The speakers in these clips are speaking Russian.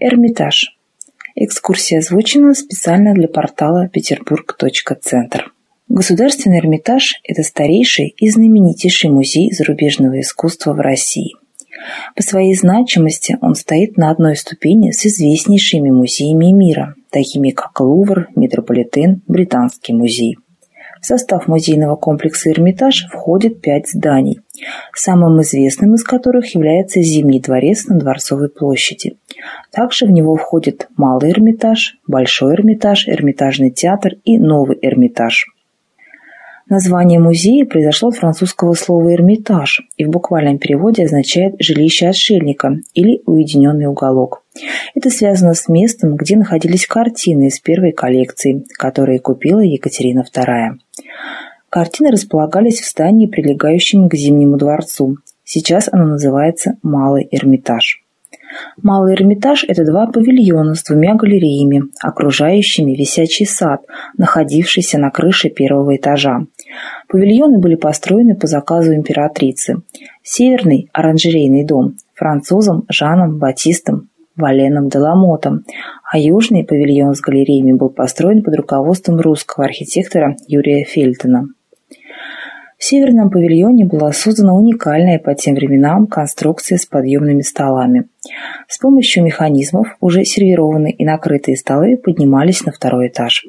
Эрмитаж. Экскурсия озвучена специально для портала peterburg.центр. Государственный Эрмитаж – это старейший и знаменитейший музей зарубежного искусства в России. По своей значимости он стоит на одной ступени с известнейшими музеями мира, такими как Лувр, Метрополитен, Британский музей. В состав музейного комплекса «Эрмитаж» входит пять зданий, самым известным из которых является Зимний дворец на Дворцовой площади. Также в него входит Малый Эрмитаж, Большой Эрмитаж, Эрмитажный театр и Новый Эрмитаж. Название музея произошло от французского слова «эрмитаж» и в буквальном переводе означает «жилище отшельника» или «уединенный уголок». Это связано с местом, где находились картины из первой коллекции, которые купила Екатерина II. Картины располагались в здании, прилегающем к Зимнему дворцу. Сейчас оно называется «Малый Эрмитаж». Малый Эрмитаж – это два павильона с двумя галереями, окружающими висячий сад, находившийся на крыше первого этажа. Павильоны были построены по заказу императрицы. Северный – оранжерейный дом – французом Жаном Батистом Валеном Деламотом, а южный павильон с галереями был построен под руководством русского архитектора Юрия Фельтона. В северном павильоне была создана уникальная по тем временам конструкция с подъемными столами. С помощью механизмов уже сервированные и накрытые столы поднимались на второй этаж.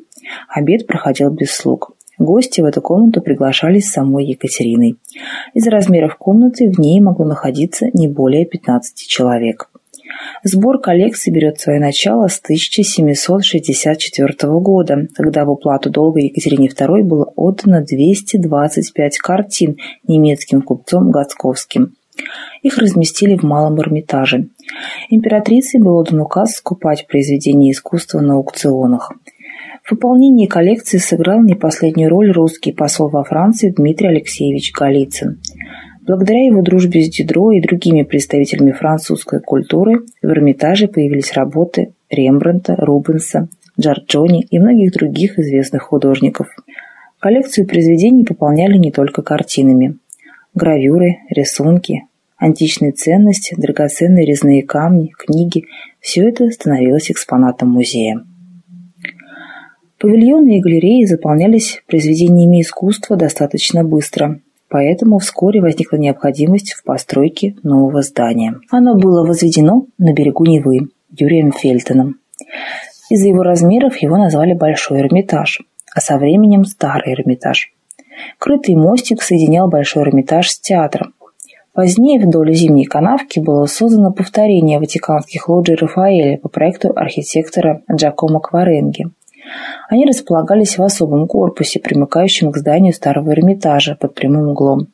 Обед проходил без слуг. Гости в эту комнату приглашались самой Екатериной. Из размеров комнаты в ней могло находиться не более 15 человек. Сбор коллекции берет свое начало с 1764 года, когда в уплату долга Екатерине II было отдано 225 картин немецким купцом Гацковским. Их разместили в Малом Эрмитаже. Императрицей был отдан указ скупать произведения искусства на аукционах. В выполнении коллекции сыграл не последнюю роль русский посол во Франции Дмитрий Алексеевич Голицын. Благодаря его дружбе с Дидро и другими представителями французской культуры в Эрмитаже появились работы Рембрандта, Рубенса, Джорджони и многих других известных художников. Коллекцию произведений пополняли не только картинами. Гравюры, рисунки, античные ценности, драгоценные резные камни, книги – все это становилось экспонатом музея. Павильоны и галереи заполнялись произведениями искусства достаточно быстро – поэтому вскоре возникла необходимость в постройке нового здания. Оно было возведено на берегу Невы Юрием Фельтоном. Из-за его размеров его назвали Большой Эрмитаж, а со временем Старый Эрмитаж. Крытый мостик соединял Большой Эрмитаж с театром. Позднее вдоль зимней канавки было создано повторение ватиканских лоджий Рафаэля по проекту архитектора Джакомо Кваренги – они располагались в особом корпусе, примыкающем к зданию старого Эрмитажа под прямым углом.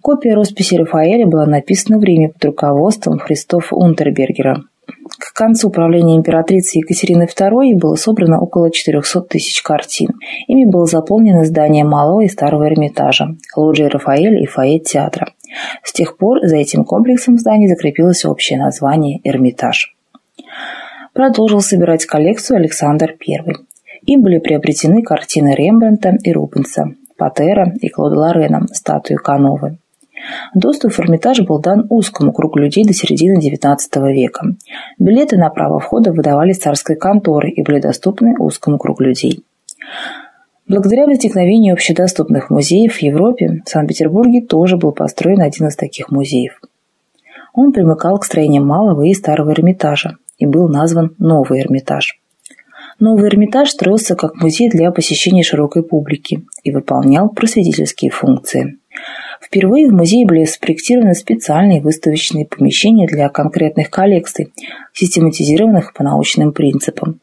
Копия росписи Рафаэля была написана в Риме под руководством Христофа Унтербергера. К концу правления императрицы Екатерины II было собрано около 400 тысяч картин. Ими было заполнено здание Малого и Старого Эрмитажа, лоджии Рафаэля и фойе театра. С тех пор за этим комплексом зданий закрепилось общее название «Эрмитаж». Продолжил собирать коллекцию Александр I. Им были приобретены картины Рембрандта и Рубенса, Патера и Клода Лорена, статуи Кановы. Доступ в Эрмитаж был дан узкому кругу людей до середины XIX века. Билеты на право входа выдавались царской конторы и были доступны узкому кругу людей. Благодаря возникновению общедоступных музеев в Европе в Санкт-Петербурге тоже был построен один из таких музеев. Он примыкал к строениям Малого и Старого Эрмитажа и был назван Новый Эрмитаж. Новый Эрмитаж строился как музей для посещения широкой публики и выполнял просветительские функции. Впервые в музее были спроектированы специальные выставочные помещения для конкретных коллекций, систематизированных по научным принципам.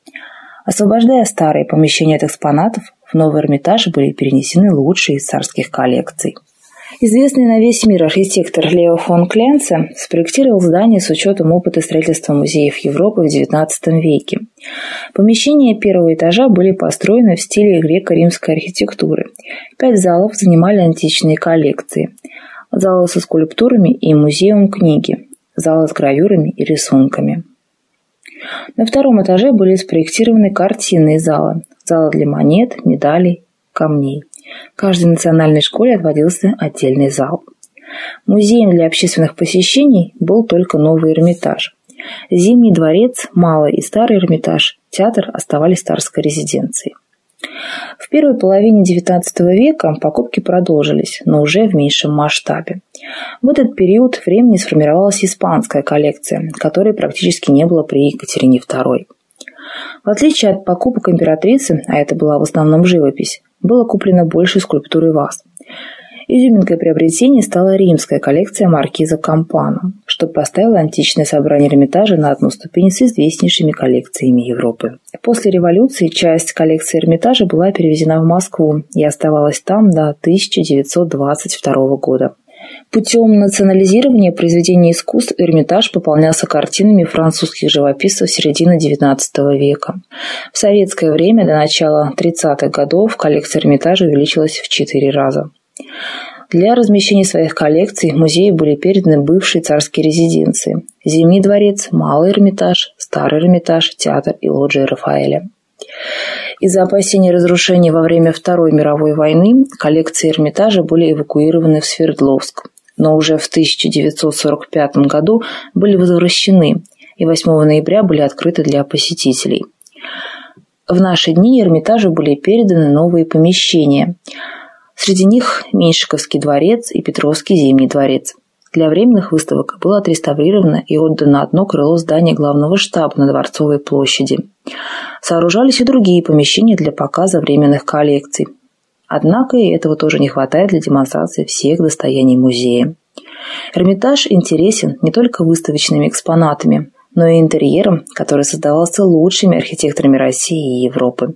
Освобождая старые помещения от экспонатов, в новый Эрмитаж были перенесены лучшие из царских коллекций. Известный на весь мир архитектор Лео фон Кленце спроектировал здание с учетом опыта строительства музеев Европы в XIX веке. Помещения первого этажа были построены в стиле греко-римской архитектуры. Пять залов занимали античные коллекции. Залы со скульптурами и музеем книги. Залы с гравюрами и рисунками. На втором этаже были спроектированы картинные залы. Залы для монет, медалей, камней. Каждой национальной школе отводился отдельный зал. Музеем для общественных посещений был только новый Эрмитаж. Зимний дворец, Малый и Старый Эрмитаж, театр оставались царской резиденцией. В первой половине XIX века покупки продолжились, но уже в меньшем масштабе. В этот период времени сформировалась испанская коллекция, которой практически не было при Екатерине II. В отличие от покупок императрицы, а это была в основном живопись, было куплено больше скульптур и ваз. Изюминкой приобретения стала римская коллекция маркиза Кампана, что поставило античное собрание Эрмитажа на одну ступень с известнейшими коллекциями Европы. После революции часть коллекции Эрмитажа была перевезена в Москву и оставалась там до 1922 года. Путем национализирования произведений искусств Эрмитаж пополнялся картинами французских живописцев середины XIX века. В советское время до начала 30-х годов коллекция Эрмитажа увеличилась в четыре раза. Для размещения своих коллекций музеи были переданы бывшие царские резиденции – Зимний дворец, Малый Эрмитаж, Старый Эрмитаж, театр и лоджия Рафаэля. Из-за опасений разрушений во время Второй мировой войны коллекции Эрмитажа были эвакуированы в Свердловск, но уже в 1945 году были возвращены и 8 ноября были открыты для посетителей. В наши дни Эрмитажу были переданы новые помещения – Среди них Меньшиковский дворец и Петровский зимний дворец. Для временных выставок было отреставрировано и отдано одно крыло здания главного штаба на Дворцовой площади. Сооружались и другие помещения для показа временных коллекций. Однако и этого тоже не хватает для демонстрации всех достояний музея. Эрмитаж интересен не только выставочными экспонатами, но и интерьером, который создавался лучшими архитекторами России и Европы.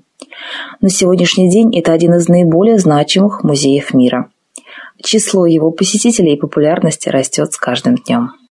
На сегодняшний день это один из наиболее значимых музеев мира. Число его посетителей и популярности растет с каждым днем.